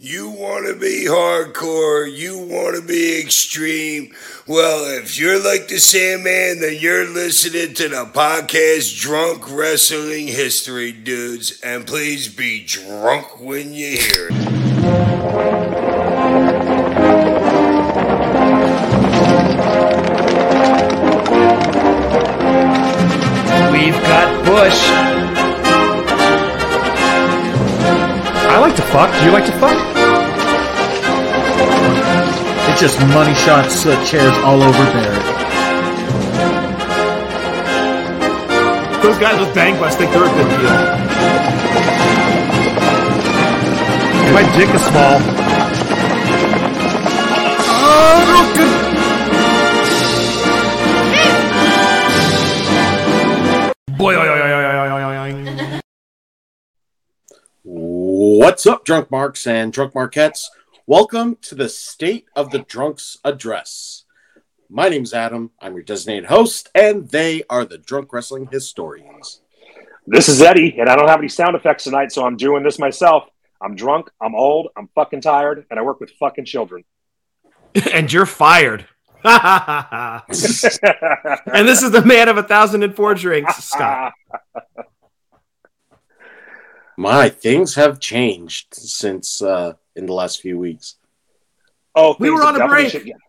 You want to be hardcore, you want to be extreme. Well, if you're like the Sandman, then you're listening to the podcast Drunk Wrestling History, dudes. And please be drunk when you hear it. We've got Bush. I like to fuck. Do you like to fuck? just money shot soot uh, chairs all over there. Those guys with bang bust think they're a good deal. My dick is small. Oh, good. What's up, Drunk Marks and Drunk Marquettes? Welcome to the State of the Drunks Address. My name's Adam. I'm your designated host, and they are the drunk wrestling historians. This is Eddie, and I don't have any sound effects tonight, so I'm doing this myself. I'm drunk, I'm old, I'm fucking tired, and I work with fucking children. and you're fired. and this is the man of a thousand and four drinks, Scott. My things have changed since uh, in the last few weeks. oh, We were on a break. should- yeah.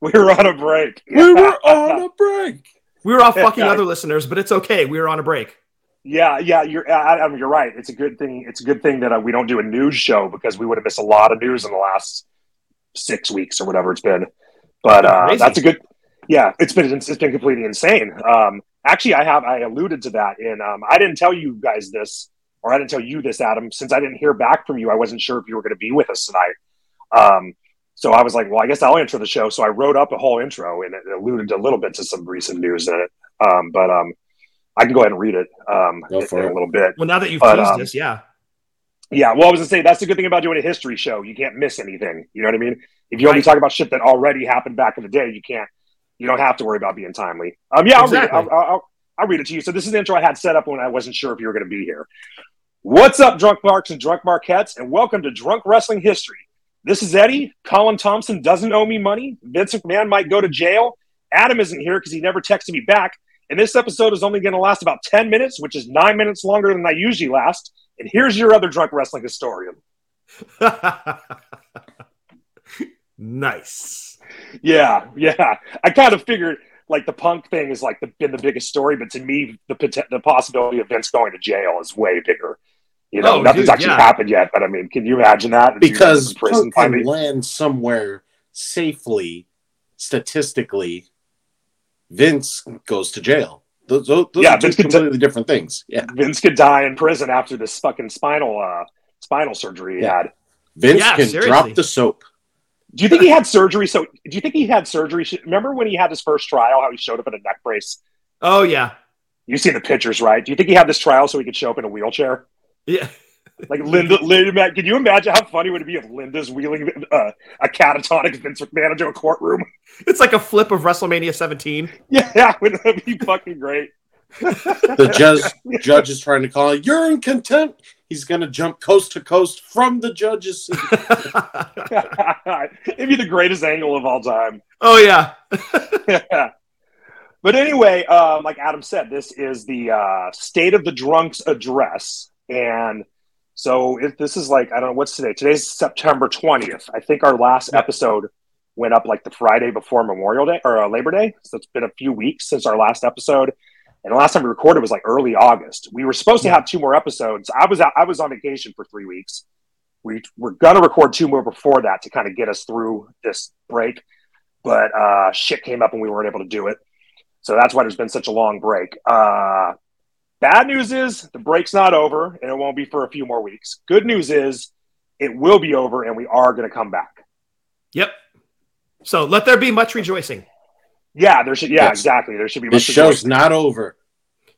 We were on a break. We were on a break. We were off fucking other listeners, but it's okay. We were on a break. Yeah, yeah, you're Adam. You're right. It's a good thing. It's a good thing that uh, we don't do a news show because we would have missed a lot of news in the last six weeks or whatever it's been. But uh, that's a good. Yeah, it's been it's been completely insane. Um, actually, I have I alluded to that in. Um, I didn't tell you guys this, or I didn't tell you this, Adam, since I didn't hear back from you. I wasn't sure if you were going to be with us tonight. Um, so I was like, well, I guess I'll intro the show. So I wrote up a whole intro and it alluded a little bit to some recent news in it. Um, but um, I can go ahead and read it um, in, for in it. a little bit. Well, now that you've But, teased um, this, yeah. Yeah, well, I was gonna say that's the good thing about doing a history show. You can't miss anything. You know what I mean? If you only talk about shit that already happened back in the day, you can't. You don't have to worry about being timely. Um, yeah, I'll Exactly. read it. I'll, I'll, I'll read it to you. So this is the intro I had set up when I wasn't sure if you were going to be here. What's up, drunk marks and drunk marquettes, and welcome to Drunk Wrestling History. This is Eddie. Colin Thompson doesn't owe me money. Vince McMahon might go to jail. Adam isn't here because he never texted me back. And this episode is only going to last about 10 minutes, which is nine minutes longer than I usually last. And here's your other drunk wrestling historian. nice. Yeah, yeah. I kind of figured like the punk thing is like the, been the biggest story, but to me, the the possibility of Vince going to jail is way bigger. You know, Oh, nothing's dude, actually yeah. happened yet, but I mean, can you imagine that? Because in prison Punk can finally? land somewhere safely, statistically, Vince goes to jail. Those, those those Yeah, are two Vince can t- completely different things. Yeah. Vince could die in prison after this fucking spinal uh, spinal surgery he Yeah. had. Vince Yeah, can seriously. drop the soap. Do you think he had surgery? So, do you think he had surgery? Remember when he had his first trial? How he showed up in a neck brace? Oh yeah, You see the pictures, right? Do you think he had this trial so he could show up in a wheelchair? Yeah. Like Linda, Linda, can you imagine how funny would it be if Linda's wheeling uh, a catatonic Vince McMahon into a courtroom? It's like a flip of WrestleMania 17. Yeah, wouldn't that be fucking great? The judge judge is trying to call. You're in contempt. He's gonna jump coast to coast from the judge's seat. It'd be the greatest angle of all time. oh yeah. but anyway, um, like Adam said, this is the uh, State of the Drunks address. And so if this is like, I don't know, what's today? Today's September 20th. I think our last episode went up like the Friday before Memorial Day or uh, Labor Day. So it's been a few weeks since our last episode. And the last time we recorded was like early August. We were supposed to have two more episodes. I was out, I was on vacation for three weeks. We were gonna record two more before that to kind of get us through this break, but uh, shit came up and we weren't able to do it. So that's why there's been such a long break. Uh, bad news is the break's not over and it won't be for a few more weeks. Good news is it will be over and we are going to come back. Yep. So let there be much rejoicing. Yeah, there should. Yeah, Yes. exactly. There should be. This much show's rejoicing. not over.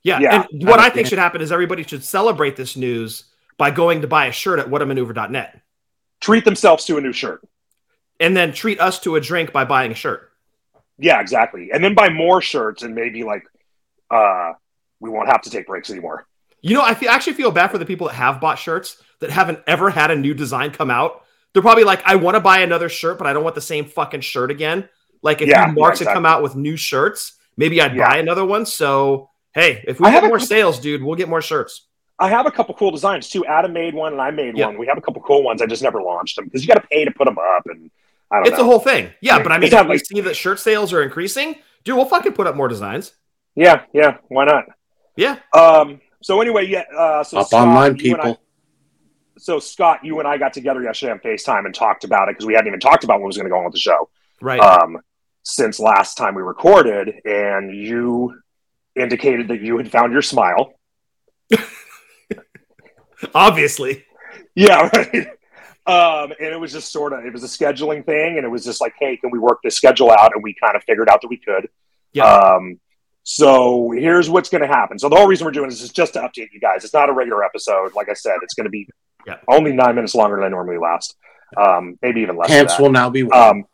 Yeah. Yeah. and what I think should happen is everybody should celebrate this news by going to buy a shirt at whatamaneuver.net treat themselves to a new shirt. and then treat us to a drink by buying a shirt. Yeah, exactly. And then buy more shirts and maybe like uh, we won't have to take breaks anymore. You know, I feel, actually feel bad for the people that have bought shirts that haven't ever had a new design come out they're probably like, I want to buy another shirt, but I don't want the same fucking shirt again. Like if Yeah, you Marks yeah, had come out with new shirts, maybe I'd Yeah. buy another one. So hey, if we I get have a more couple- sales, dude, we'll get more shirts. I have a couple cool designs too. Adam made one and I made Yeah. one. We have a couple cool ones. I just never launched them because you got to pay to put them up, and I don't It's know. a whole thing. Yeah, but I mean, not if we see that shirt sales are increasing, dude, we'll fucking put up more designs. yeah, yeah. Why not? Yeah. Um. So anyway, yeah. Uh, so Up Scott, online, you and I- people. so Scott, you and I got together yesterday on Facetime and talked about it because we hadn't even talked about what was going to go on with the show. Right. um, since last time we recorded, and you indicated that you had found your smile. Obviously. Yeah, right. Um, and it was just sort of it was a scheduling thing, and it was just like, hey, can we work this schedule out? And we kind of figured out that we could. Yeah. Um, so here's what's going to happen. So the whole reason we're doing this is just to update you guys. It's not a regular episode. Like I said, it's going to be Yeah. only nine minutes longer than I normally last. Um, maybe even less. Pants will now be. Um,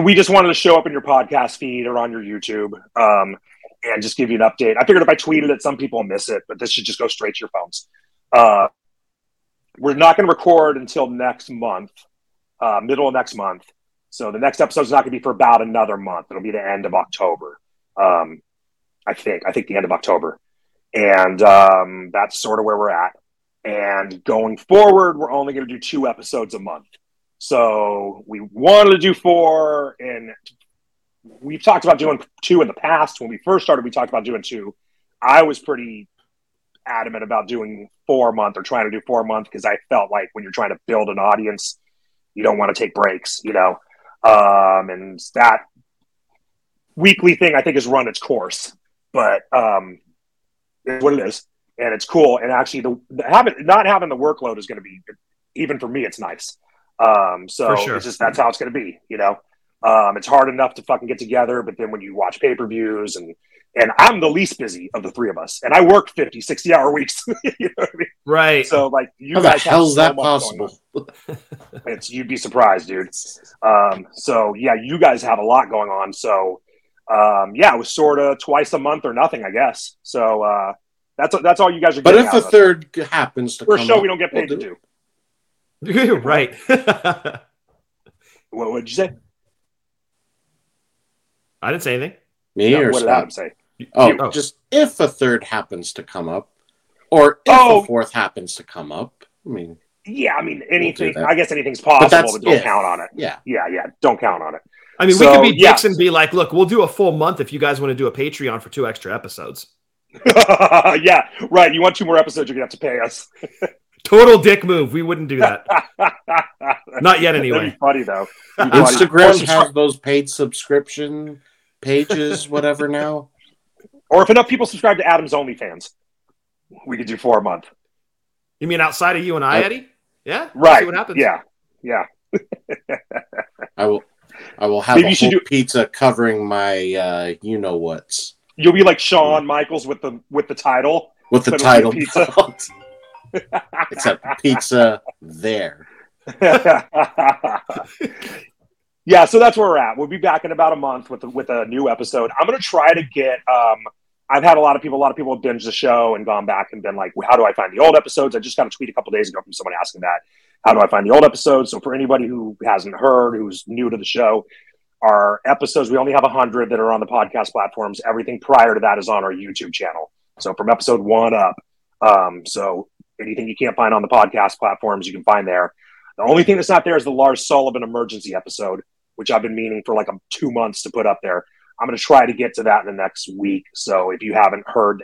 we just wanted to show up in your podcast feed or on your YouTube um, and just give you an update. I figured if I tweeted it, some people miss it, but this should just go straight to your phones. Uh, we're not going to record until next month, uh, middle of next month. So the next episode is not going to be for about another month. It'll be the end of October. Um, I think. I think the end of October. And um, that's sort of where we're at. And going forward, we're only going to do two episodes a month. So we wanted to do four, and we've talked about doing two in the past. When we first started, we talked about doing two. I was pretty adamant about doing four month or trying to do four month because I felt like when you're trying to build an audience, you don't want to take breaks, you know. Um, and that weekly thing I think has run its course, but um, it's what it is, and it's cool. And actually, the, the having not having the workload is going to be even for me, it's nice. Um, so sure. it's just that's how it's going to be, you know. Um, it's hard enough to fucking get together, but then when you watch pay per views and and I'm the least busy of the three of us, and I work 50, 60 hour weeks. you know what I mean? Right. So like you How the guys have hell's so that much going on. possible? It's you'd be surprised, dude. Um, so yeah, you guys have a lot going on. So um, yeah, it was sort of twice a month or nothing, I guess. So uh, that's that's all you guys are. But if out a of it. third happens to for a come show up, we don't get paid we'll to do do, right. what would you say? I didn't say anything. Me No, or what did Scott? Adam say? Oh, Oh. just if a third happens to come up, or if Oh. a fourth happens to come up. I mean, Yeah, I mean anything. that. I guess anything's possible, that's but, don't if. count on it. yeah. Yeah, yeah, don't count on it. I mean, we could be yeah. dicks and be like, look, we'll do a full month if you guys want to do a Patreon for two extra episodes. yeah, right. You want two more episodes? You're gonna have to pay us. Total dick move. We wouldn't do that. Not yet, That'd be anyway. funny though. Be. Instagram Or- has those paid subscription pages, whatever. Now, Or if enough people subscribe to Adam's OnlyFans, we could do four a month. You mean outside of you and I, I- Eddie? Yeah. We'll Right. See what happens. Yeah. Yeah. I will. I will have Maybe a you should do- pizza covering my, uh, you know what's You'll be like Shawn Michaels with the with the title. with the title. pizza. Except pizza there. yeah, so that's where we're at. We'll be back in about a month with with a new episode. I'm gonna try to get. Um, I've had a lot of people. A lot of people have binged the show and gone back and been like, well, "How do I find the old episodes?" I just got a tweet a couple days ago from someone asking that. How do I find the old episodes? So for anybody who hasn't heard, who's new to the show, our episodes we only have hundred that are on the podcast platforms. Everything prior to that is on our YouTube channel. So from episode one up. Um, so anything you can't find on the podcast platforms, you can find there. The only thing that's not there is the Lars Sullivan emergency episode, which I've been meaning for like a, two months to put up there. I'm going to try to get to that in the next week. So if you haven't heard,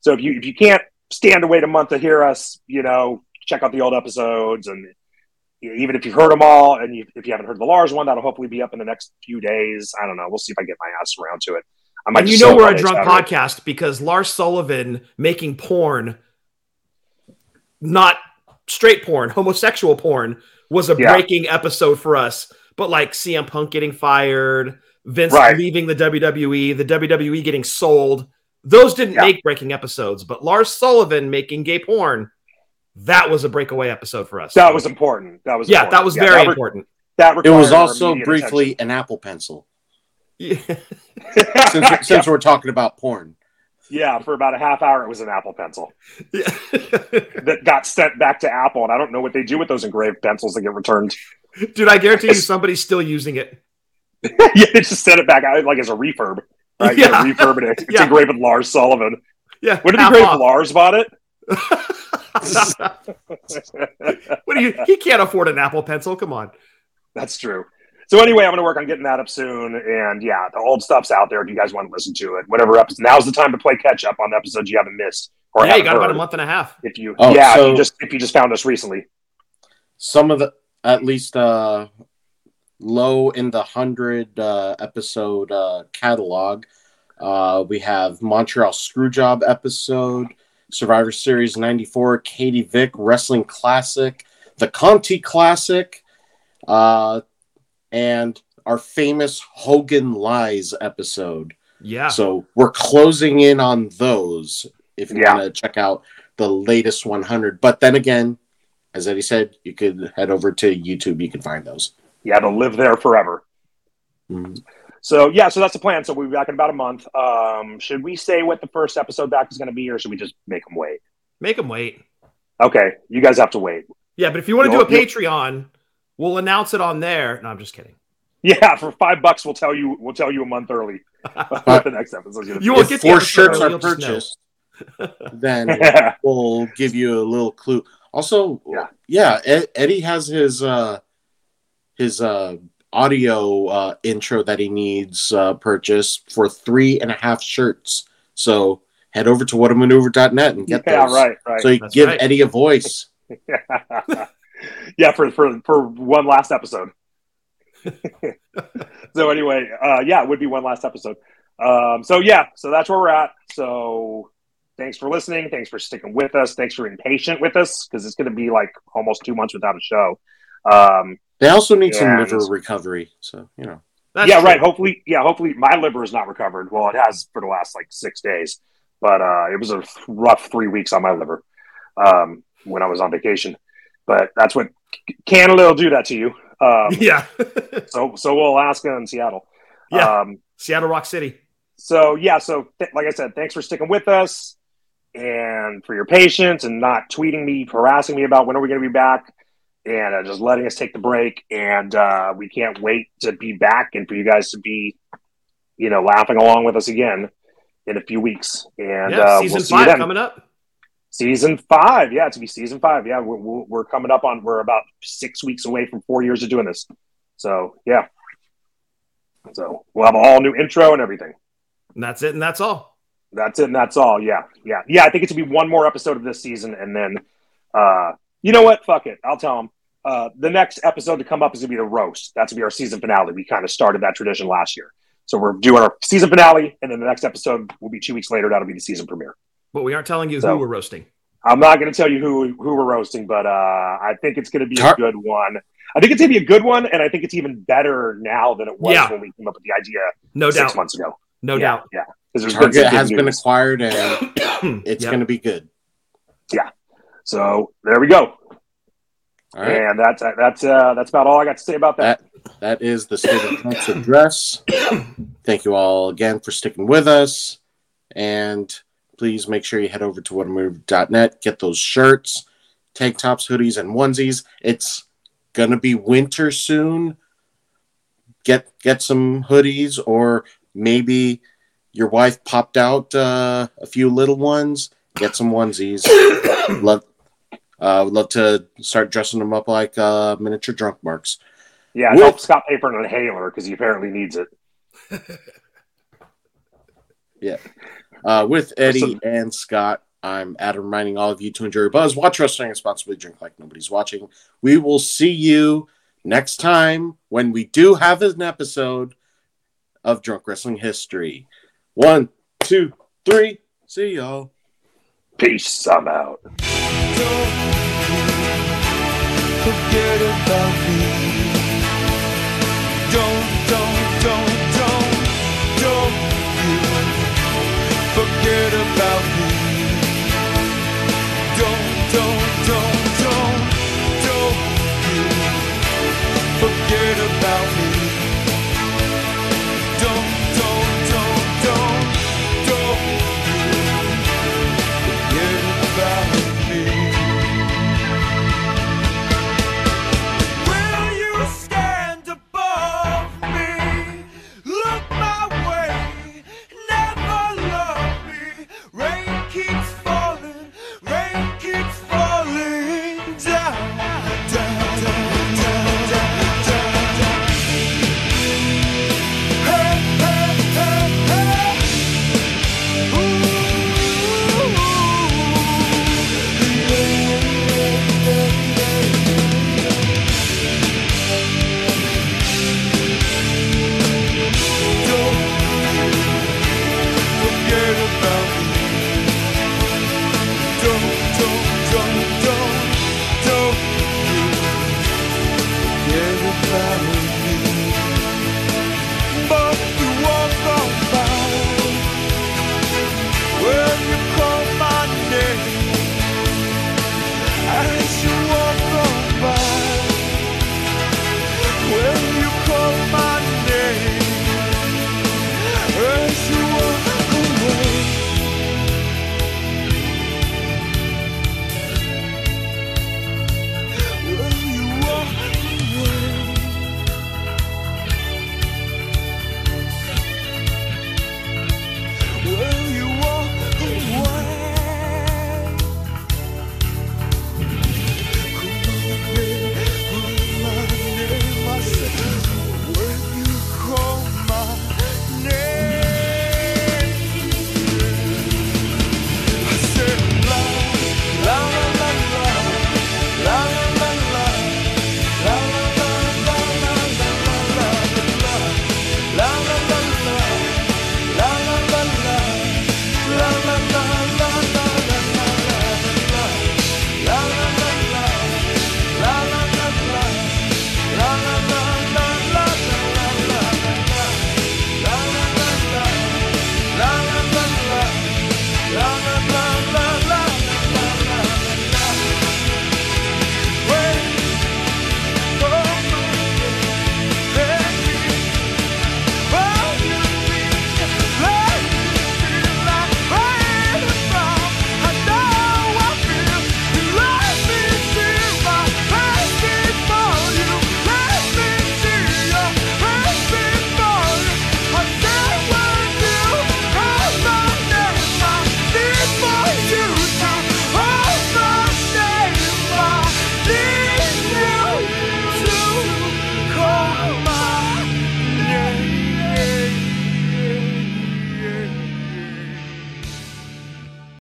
so if you if you can't stand to wait a month to hear us, you know, check out the old episodes, and even if you've heard them all, and you, if you haven't heard the Lars one, that'll hopefully be up in the next few days. I don't know. We'll see if I get my ass around to it. I might And you know we're a drunk podcast because Lars Sullivan making porn, not straight porn, homosexual porn, was a Yeah. breaking episode for us. But like CM Punk getting fired, Vince Right. leaving the WWE, the WWE getting sold, those didn't Yeah. make breaking episodes. But Lars Sullivan making gay porn, that was a breakaway episode for us. That was important. That was yeah, important. that was Yeah, very that re- important. That It was also immediate briefly an Apple Pencil. Yeah. attention. Since, since we're talking about porn, Yeah, for about a half hour, it was an Apple pencil Yeah. that got sent back to Apple, and I don't know what they do with those engraved pencils that get returned. Dude, I guarantee you somebody's still using it. yeah, they just sent it back out like as a refurb. Right? Yeah. yeah. refurb it. It's Yeah. engraved with Lars Sullivan. Yeah. Would it be half great if. Lars bought it? what do you he can't afford an Apple pencil. Come on. That's true. So anyway, I'm going to work on getting that up soon, and yeah, the old stuff's out there if you guys want to listen to it. Whatever episode, now's the time to play catch up on the episodes you haven't missed or yeah, you haven't got about a month and a half. If you, Oh, yeah, if you just if you just found us recently, Some of the at least uh low in the hundred uh episode uh catalog. Uh we have Montreal Screwjob episode, Survivor Series 94, Katie Vick Wrestling Classic, the Conti Classic, uh and our famous Hogan Lies episode. Yeah. So we're closing in on those if you Yeah. want to check out the latest 100. But then again, as Eddie said, you could head over to YouTube. You can find those. yeah, they'll live there forever. Mhm. So yeah, so that's the plan. So we'll be back in about a month. Um, should we say what the first episode back is going to be, or should we just make them wait? Make them wait. Okay, you guys have to wait. Yeah, but if you want to do a You'll- you'll- Patreon, we'll announce it on there. No, I'm just kidding. Yeah, for five bucks, we'll tell you. We'll tell you a month early what the next episode. gonna You won't get the four shirts early, are you'll just know. purchased, then Yeah. we'll give you a little clue. Also, Yeah. yeah, Ed- Eddie has his uh his uh audio uh intro that he needs uh purchased for three and a half shirts. So head over to whatamaneuver.net and get yeah, those. right, right. So you That's give right. Eddie a voice. yeah, for for for one last episode. so anyway, uh, yeah, it would be one last episode. Um, so yeah, so that's where we're at. So thanks for listening. Thanks for sticking with us. Thanks for being patient with us because it's going to be like almost two months without a show. Um, They also need some liver recovery. So, you know. That's yeah, true. right. Hopefully, yeah, hopefully my liver is not recovered. Well, it has for the last like six days, but uh, it was a rough three weeks on my liver um, when I was on vacation. But that's what Canada will do that to you. Um, Yeah. so, so will Alaska and Seattle. Yeah. Um, Seattle Rock City. so yeah, so th- like I said, thanks for sticking with us and for your patience and not tweeting me, harassing me about when are we going to be back, and uh, just letting us take the break. And uh, we can't wait to be back and for you guys to be, you know, laughing along with us again in a few weeks. And yeah, uh, season we'll five coming up. Season five, yeah, it's going to be season five. Yeah, we're, we're we're coming up on. We're about six weeks away from four years of doing this. So yeah, so we'll have a all new intro and everything. And that's it, and that's all. That's it, and that's all. Yeah, yeah, yeah. I think it's gonna be one more episode of this season, and then, uh, you know what? Fuck it. I'll tell them. Uh, the next episode to come up is gonna be the roast. That's gonna be our season finale. We kind of started that tradition last year, so we're doing our season finale, and then the next episode will be two weeks later. That'll be the season premiere. But we aren't telling you So- who we're roasting. I'm not going to tell you who who we're roasting, but uh, I think it's going to be a good one. I think it's going to be a good one, and I think it's even better now than it was Yeah. when we came up with the idea No six doubt. months ago. No yeah, doubt. Yeah, because Target has been acquired and it's Yep. going to be good. Yeah. So there we go, All right. and that's that's uh, that's about all I got to say about that. That is the State of Drunks address. Thank you all again for sticking with us. And please make sure you head over to whatamaneuver.net, get those shirts, tank tops, hoodies, and onesies. It's gonna be winter soon. Get get some hoodies, or maybe your wife popped out uh, a few little ones. Get some onesies. love, uh, would love to start dressing them up like uh, miniature drunk marks. Yeah, With- help Scott pay for an inhaler because he apparently needs it. Yeah. Uh, with Eddie Awesome. and Scott, I'm Adam reminding all of you to enjoy your buzz, watch wrestling responsibly, drink like nobody's watching. We will see you next time when we do have an episode of Drunk Wrestling History. One, two, three. See y'all. Peace. I'm out. Forget about